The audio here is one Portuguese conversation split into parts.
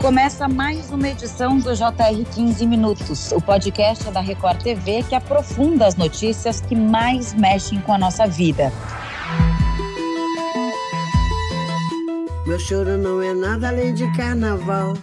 Começa mais uma edição do JR 15 Minutos, o podcast da Record TV que aprofunda as notícias que mais mexem com a nossa vida. Meu choro não é nada além de carnaval.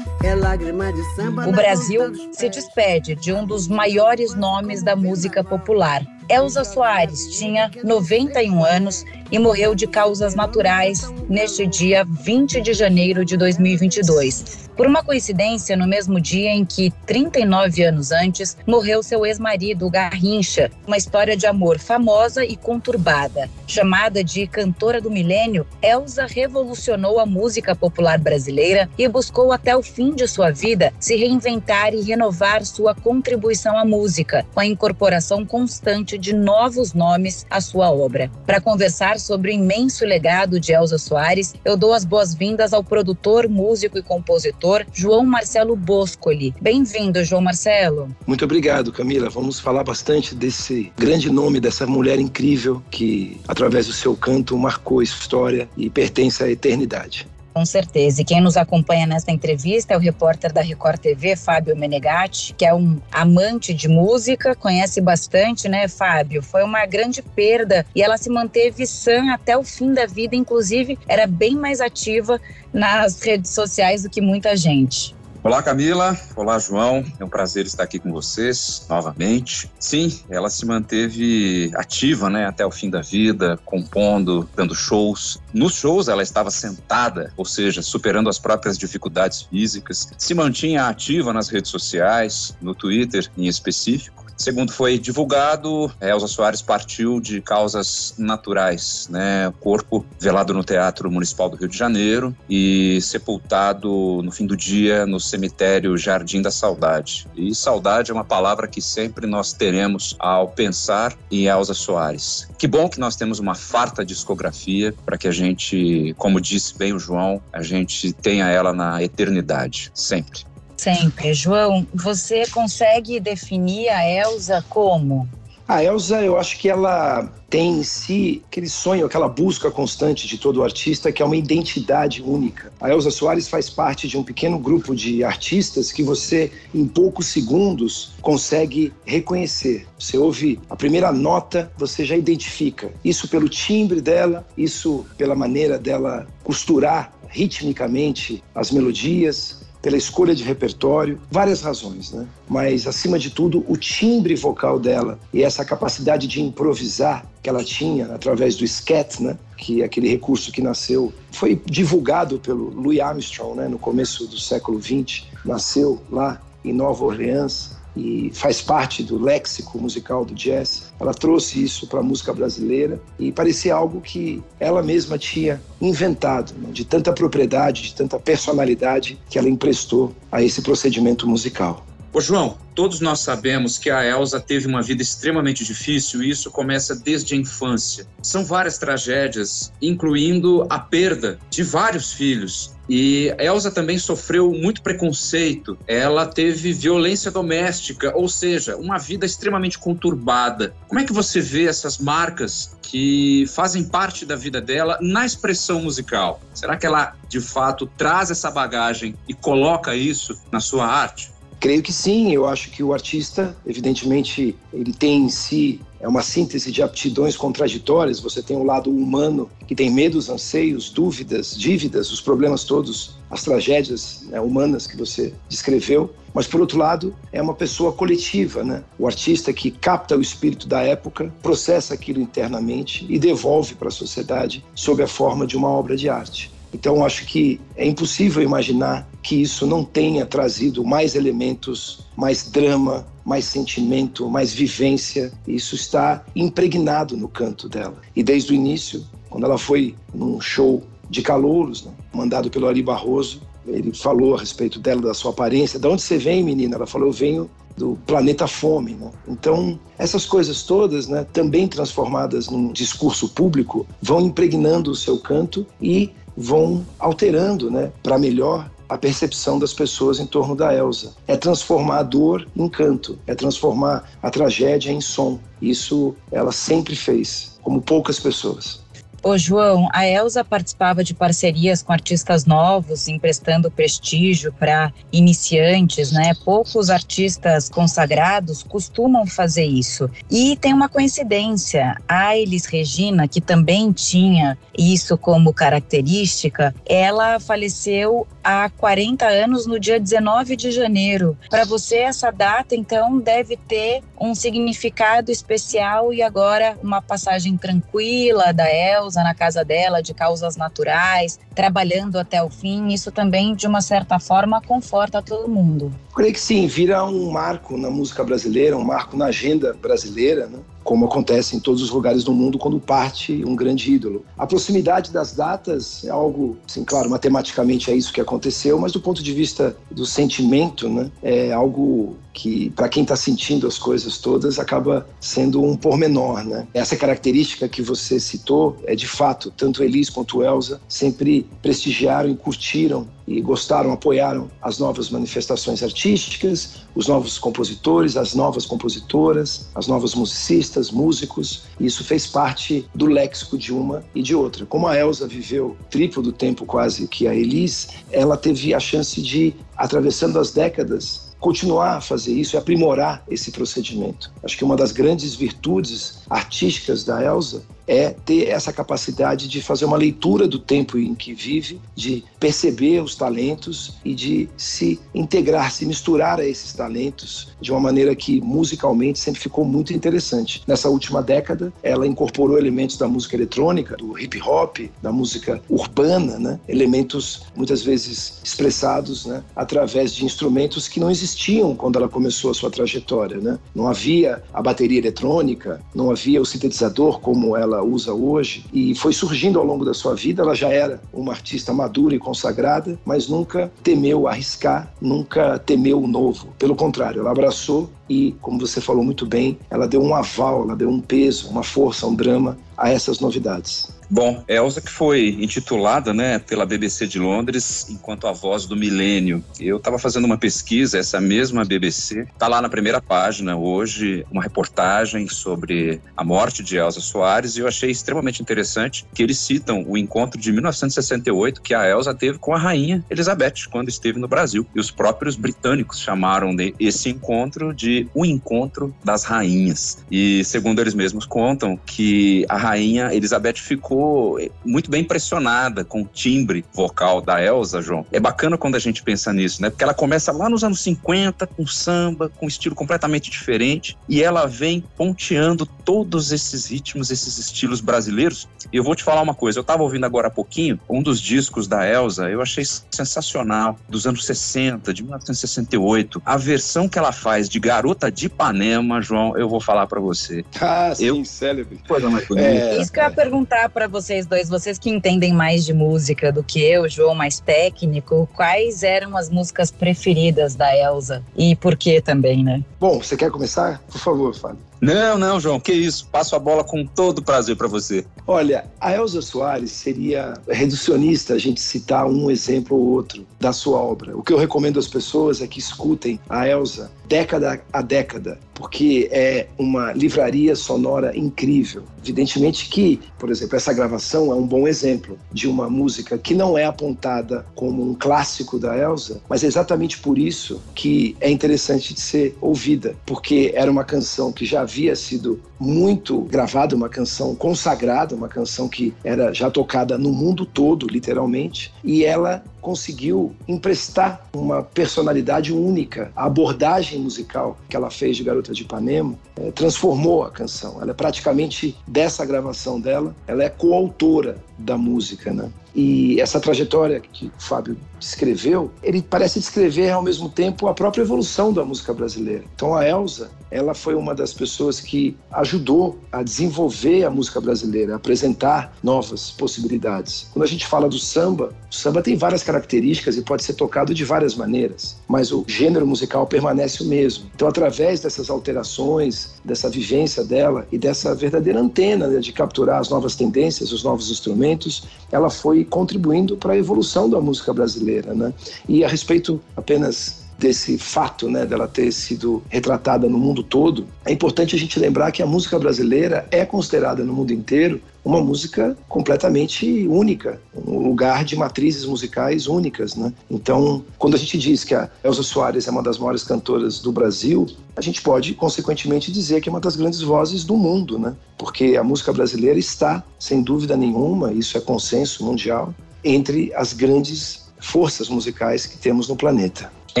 É lágrima de samba. O Brasil se despede de um dos maiores nomes da música popular. Elza Soares tinha 91 anos e morreu de causas naturais neste dia 20 de janeiro de 2022. Por uma coincidência, no mesmo dia em que, 39 anos antes, morreu seu ex-marido, Garrincha, uma história de amor famosa e conturbada. Chamada de cantora do milênio, Elza revolucionou a música popular brasileira e buscou até o fim de sua vida se reinventar e renovar sua contribuição à música, com a incorporação constante de novos nomes à sua obra. Para conversar falar sobre o imenso legado de Elza Soares, eu dou as boas-vindas ao produtor, músico e compositor João Marcelo Boscoli. Bem-vindo, João Marcelo. Muito obrigado, Camila. Vamos falar bastante desse grande nome, dessa mulher incrível que, através do seu canto, marcou história e pertence à eternidade. Com certeza. E quem nos acompanha nesta entrevista é o repórter da Record TV, Fábio Menegatti, que é um amante de música, conhece bastante, né, Fábio? Foi uma grande perda e ela se manteve sã até o fim da vida, inclusive era bem mais ativa nas redes sociais do que muita gente. Olá, Camila. Olá, João. É um prazer estar aqui com vocês novamente. Sim, ela se manteve ativa, né, até o fim da vida, compondo, dando shows. Nos shows, ela estava sentada, ou seja, superando as próprias dificuldades físicas. Se mantinha ativa nas redes sociais, no Twitter em específico Segundo foi divulgado, Elza Soares partiu de causas naturais, né? O corpo velado no Teatro Municipal do Rio de Janeiro e sepultado no fim do dia no cemitério Jardim da Saudade. E saudade é uma palavra que sempre nós teremos ao pensar em Elza Soares. Que bom que nós temos uma farta discografia para que a gente, como disse bem o João, a gente tenha ela na eternidade, sempre. Sempre. João, você consegue definir a Elsa como? A Elsa, eu acho que ela tem em si aquele sonho, aquela busca constante de todo artista, que é uma identidade única. A Elsa Soares faz parte de um pequeno grupo de artistas que você, em poucos segundos, consegue reconhecer. Você ouve a primeira nota, você já identifica. Isso pelo timbre dela, isso pela maneira dela costurar ritmicamente as melodias, pela escolha de repertório, várias razões, né? Mas acima de tudo, o timbre vocal dela e essa capacidade de improvisar que ela tinha através do scat, né? Que é aquele recurso que nasceu, foi divulgado pelo Louis Armstrong, né? No começo do século XX, nasceu lá em Nova Orleans e faz parte do léxico musical do jazz. Ela trouxe isso para a música brasileira e parecia algo que ela mesma tinha inventado, né? de tanta propriedade, de tanta personalidade que ela emprestou a esse procedimento musical. Ô João, todos nós sabemos que a Elsa teve uma vida extremamente difícil e isso começa desde a infância. São várias tragédias, incluindo a perda de vários filhos. E Elsa também sofreu muito preconceito. Ela teve violência doméstica, ou seja, uma vida extremamente conturbada. Como é que você vê essas marcas que fazem parte da vida dela na expressão musical? Será que ela de fato traz essa bagagem e coloca isso na sua arte? Creio que sim, eu acho que o artista, evidentemente, ele tem em si é uma síntese de aptidões contraditórias. Você tem o um lado humano que tem medos, anseios, dúvidas, dívidas, os problemas todos, as tragédias né, humanas que você descreveu. Mas por outro lado, é uma pessoa coletiva, né? O artista que capta o espírito da época, processa aquilo internamente e devolve para a sociedade sob a forma de uma obra de arte. Então, acho que é impossível imaginar que isso não tenha trazido mais elementos, mais drama, mais sentimento, mais vivência. Isso está impregnado no canto dela. E desde o início, quando ela foi num show de calouros, né, mandado pelo Ari Barroso, ele falou a respeito dela, da sua aparência. De onde você vem, menina? Ela falou: Eu venho do planeta fome. Né? Então, essas coisas todas, né, também transformadas num discurso público, vão impregnando o seu canto e vão alterando, né, para melhor a percepção das pessoas em torno da Elsa. É transformar a dor em canto, é transformar a tragédia em som. Isso ela sempre fez, como poucas pessoas. Ô João, a Elsa participava de parcerias com artistas novos, emprestando prestígio para iniciantes, né? Poucos artistas consagrados costumam fazer isso. E tem uma coincidência, a Elis Regina, que também tinha isso como característica, ela faleceu há 40 anos no dia 19 de janeiro. Para você essa data então deve ter um significado especial e agora uma passagem tranquila da Elsa na casa dela de causas naturais, trabalhando até o fim, isso também, de uma certa forma, conforta todo mundo. Creio que sim, vira um marco na música brasileira, um marco na agenda brasileira, né? Como acontece em todos os lugares do mundo quando parte um grande ídolo. A proximidade das datas é algo, sim, claro, matematicamente é isso que aconteceu, mas do ponto de vista do sentimento, né, é algo que para quem está sentindo as coisas todas acaba sendo um pormenor, né? Essa característica que você citou é de fato, tanto Elis quanto Elsa sempre prestigiaram e curtiram e gostaram, apoiaram as novas manifestações artísticas, os novos compositores, as novas compositoras, as novas musicistas, músicos. E isso fez parte do léxico de uma e de outra. Como a Elsa viveu triplo do tempo quase que a Elis, ela teve a chance de, atravessando as décadas, continuar a fazer isso e aprimorar esse procedimento. Acho que uma das grandes virtudes artísticas da Elsa é ter essa capacidade de fazer uma leitura do tempo em que vive, de perceber os talentos e de se integrar, se misturar a esses talentos de uma maneira que musicalmente sempre ficou muito interessante. Nessa última década, ela incorporou elementos da música eletrônica, do hip hop, da música urbana, né? elementos muitas vezes expressados né? através de instrumentos que não existiam quando ela começou a sua trajetória. Né? Não havia a bateria eletrônica, não havia o sintetizador como ela ela usa hoje e foi surgindo ao longo da sua vida. Ela já era uma artista madura e consagrada, mas nunca temeu arriscar, nunca temeu o novo. Pelo contrário, ela abraçou e, como você falou muito bem, ela deu um aval, ela deu um peso, uma força, um drama a essas novidades. Bom, Elsa que foi intitulada, né, pela BBC de Londres enquanto a voz do milênio. Eu estava fazendo uma pesquisa, essa mesma BBC, está lá na primeira página hoje, uma reportagem sobre a morte de Elsa Soares e eu achei extremamente interessante que eles citam o encontro de 1968 que a Elsa teve com a rainha Elizabeth quando esteve no Brasil. E os próprios britânicos chamaram de esse encontro de o encontro das rainhas. E segundo eles mesmos contam que a rainha Elizabeth ficou ficou muito bem impressionada com o timbre vocal da Elsa, João. É bacana quando a gente pensa nisso, né? Porque ela começa lá nos anos 50 com samba, com um estilo completamente diferente, e ela vem ponteando todos esses ritmos, esses estilos brasileiros. E eu vou te falar uma coisa, eu estava ouvindo agora há pouquinho um dos discos da Elsa, eu achei sensacional, dos anos 60, de 1968. A versão que ela faz de Garota de Ipanema, João, eu vou falar para você. Ah, sim, eu... célebre. Coisa mais bonita. É, Isso que eu ia perguntar para vocês dois, vocês que entendem mais de música do que eu, João, mais técnico, quais eram as músicas preferidas da Elsa e por que também, né? Bom, você quer começar? Por favor, Fábio. Não, não, João, que isso. Passo a bola com todo prazer para você. Olha, a Elza Soares seria reducionista a gente citar um exemplo ou outro da sua obra. O que eu recomendo às pessoas é que escutem a Elza década a década, porque é uma livraria sonora incrível. Evidentemente que, por exemplo, essa gravação é um bom exemplo de uma música que não é apontada como um clássico da Elsa, mas é exatamente por isso que é interessante de ser ouvida, porque era uma canção que já havia sido muito gravada, uma canção consagrada, uma canção que era já tocada no mundo todo, literalmente, e ela conseguiu emprestar uma personalidade única. A abordagem musical que ela fez de Garota de Ipanema é, transformou a canção. Ela é praticamente dessa gravação dela, ela é coautora da música, né? E essa trajetória que o Fábio descreveu, ele parece descrever ao mesmo tempo a própria evolução da música brasileira. Então a Elsa, ela foi uma das pessoas que ajudou a desenvolver a música brasileira, a apresentar novas possibilidades. Quando a gente fala do samba, o samba tem várias características e pode ser tocado de várias maneiras, mas o gênero musical permanece o mesmo. Então, através dessas alterações, dessa vivência dela e dessa verdadeira antena né, de capturar as novas tendências, os novos instrumentos, ela foi contribuindo para a evolução da música brasileira. Né? E a respeito apenas desse fato, né, dela ter sido retratada no mundo todo, é importante a gente lembrar que a música brasileira é considerada no mundo inteiro uma música completamente única, um lugar de matrizes musicais únicas, né? Então, quando a gente diz que a Elza Soares é uma das maiores cantoras do Brasil, a gente pode, consequentemente, dizer que é uma das grandes vozes do mundo, né? Porque a música brasileira está, sem dúvida nenhuma, isso é consenso mundial, entre as grandes forças musicais que temos no planeta. É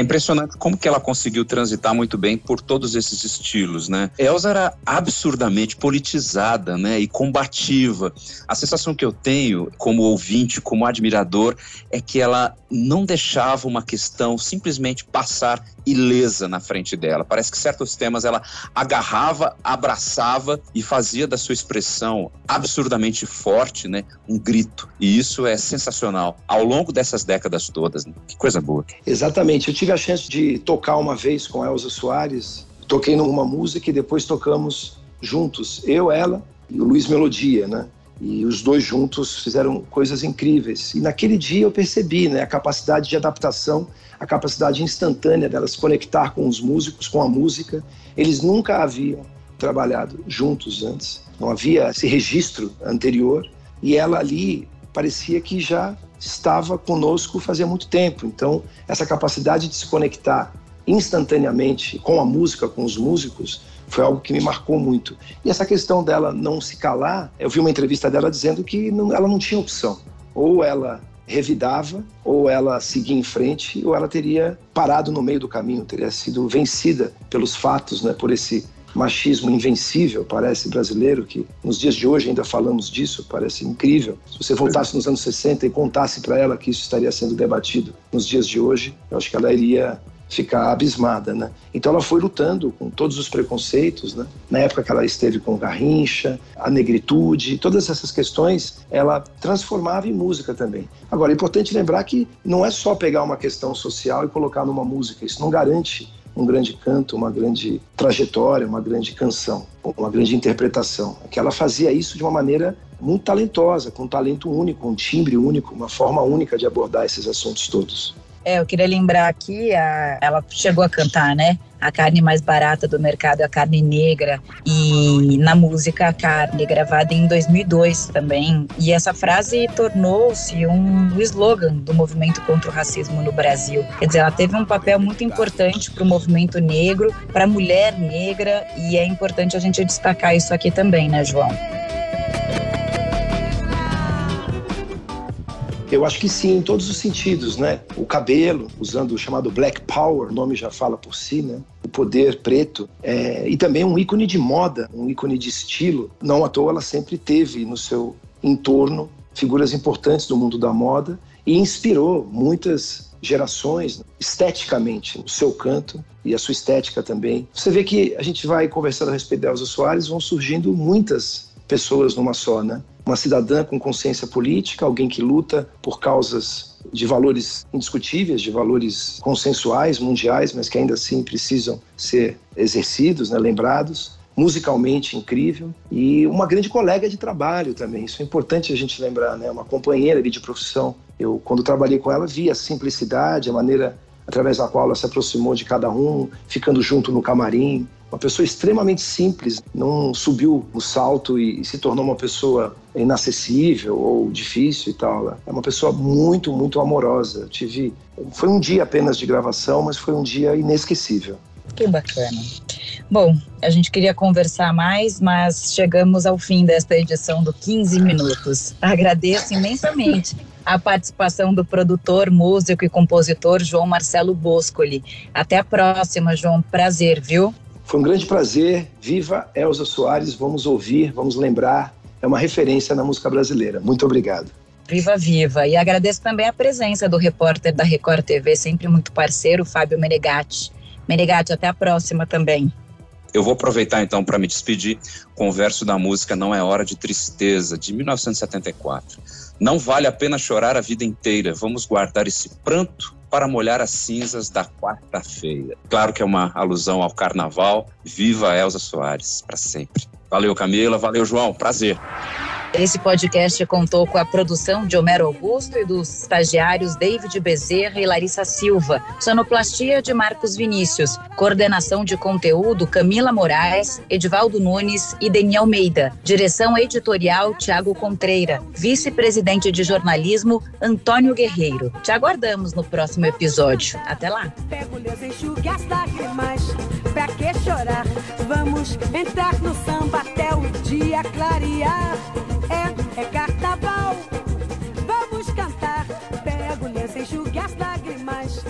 impressionante como que ela conseguiu transitar muito bem por todos esses estilos, né? Elza era absurdamente politizada, né, e combativa. A sensação que eu tenho como ouvinte, como admirador, é que ela não deixava uma questão simplesmente passar ilesa na frente dela. Parece que certos temas ela agarrava, abraçava e fazia da sua expressão absurdamente forte, né, um grito. E isso é sensacional ao longo dessas décadas todas. Né? Que coisa boa. Exatamente. Eu tive a chance de tocar uma vez com Elza Soares. Toquei numa música e depois tocamos juntos, eu, ela e o Luiz Melodia, né? E os dois juntos fizeram coisas incríveis. E naquele dia eu percebi né, a capacidade de adaptação, a capacidade instantânea delas se conectar com os músicos, com a música. Eles nunca haviam trabalhado juntos antes, não havia esse registro anterior. E ela ali parecia que já estava conosco fazia muito tempo. Então, essa capacidade de se conectar instantaneamente com a música, com os músicos, foi algo que me marcou muito. E essa questão dela não se calar, eu vi uma entrevista dela dizendo que não, ela não tinha opção. Ou ela revidava, ou ela seguia em frente, ou ela teria parado no meio do caminho, teria sido vencida pelos fatos, né, por esse machismo invencível, parece brasileiro, que nos dias de hoje ainda falamos disso, parece incrível. Se você voltasse nos anos 60 e contasse para ela que isso estaria sendo debatido nos dias de hoje, eu acho que ela iria ficar abismada, né? Então ela foi lutando com todos os preconceitos, né? Na época que ela esteve com Garrincha, a negritude, todas essas questões, ela transformava em música também. Agora, é importante lembrar que não é só pegar uma questão social e colocar numa música, isso não garante um grande canto, uma grande trajetória, uma grande canção, uma grande interpretação. É que ela fazia isso de uma maneira muito talentosa, com um talento único, um timbre único, uma forma única de abordar esses assuntos todos. É, eu queria lembrar aqui, a, ela chegou a cantar, né? A carne mais barata do mercado é a carne negra. E na música, a carne, gravada em 2002 também. E essa frase tornou-se um slogan do movimento contra o racismo no Brasil. Quer dizer, ela teve um papel muito importante para o movimento negro, para a mulher negra. E é importante a gente destacar isso aqui também, né, João? Eu acho que sim, em todos os sentidos, né? O cabelo, usando o chamado Black Power, o nome já fala por si, né? O poder preto. É, e também um ícone de moda, um ícone de estilo. Não à toa ela sempre teve no seu entorno figuras importantes do mundo da moda e inspirou muitas gerações esteticamente o seu canto e a sua estética também. Você vê que a gente vai conversando a respeito da Elza Soares, vão surgindo muitas pessoas numa só, né? Uma cidadã com consciência política, alguém que luta por causas de valores indiscutíveis, de valores consensuais, mundiais, mas que ainda assim precisam ser exercidos, né, lembrados. Musicalmente incrível e uma grande colega de trabalho também. Isso é importante a gente lembrar, né? Uma companheira de profissão. Eu, quando trabalhei com ela, vi a simplicidade, a maneira através da qual ela se aproximou de cada um, ficando junto no camarim, uma pessoa extremamente simples, não subiu o salto e se tornou uma pessoa inacessível ou difícil e tal. É uma pessoa muito, muito amorosa. Eu tive, foi um dia apenas de gravação, mas foi um dia inesquecível. Que bacana. Bom, a gente queria conversar mais, mas chegamos ao fim desta edição do 15 Minutos. Agradeço imensamente a participação do produtor, músico e compositor João Marcelo Boscoli. Até a próxima, João. Prazer, viu? Foi um grande prazer. Viva Elza Soares. Vamos ouvir, vamos lembrar. É uma referência na música brasileira. Muito obrigado. Viva, viva. E agradeço também a presença do repórter da Record TV, sempre muito parceiro, Fábio Menegatti. Menegatti, até a próxima também. Eu vou aproveitar então para me despedir com o verso da música Não é Hora de Tristeza, de 1974. Não vale a pena chorar a vida inteira, vamos guardar esse pranto para molhar as cinzas da quarta-feira. Claro que é uma alusão ao carnaval. Viva Elza Soares, para sempre. Valeu, Camila. Valeu, João. Prazer. Esse podcast contou com a produção de Homero Augusto e dos estagiários David Bezerra e Larissa Silva, sonoplastia de Marcos Vinícius, coordenação de conteúdo Camila Moraes, Edivaldo Nunes e Deni Almeida, direção editorial Tiago Contreira, vice-presidente de jornalismo Antônio Guerreiro. Te aguardamos no próximo episódio. Até lá pra que chorar? Vamos entrar no samba até o dia clarear. É, é carnaval, vamos cantar. Pega o lenço, enxugue as lágrimas.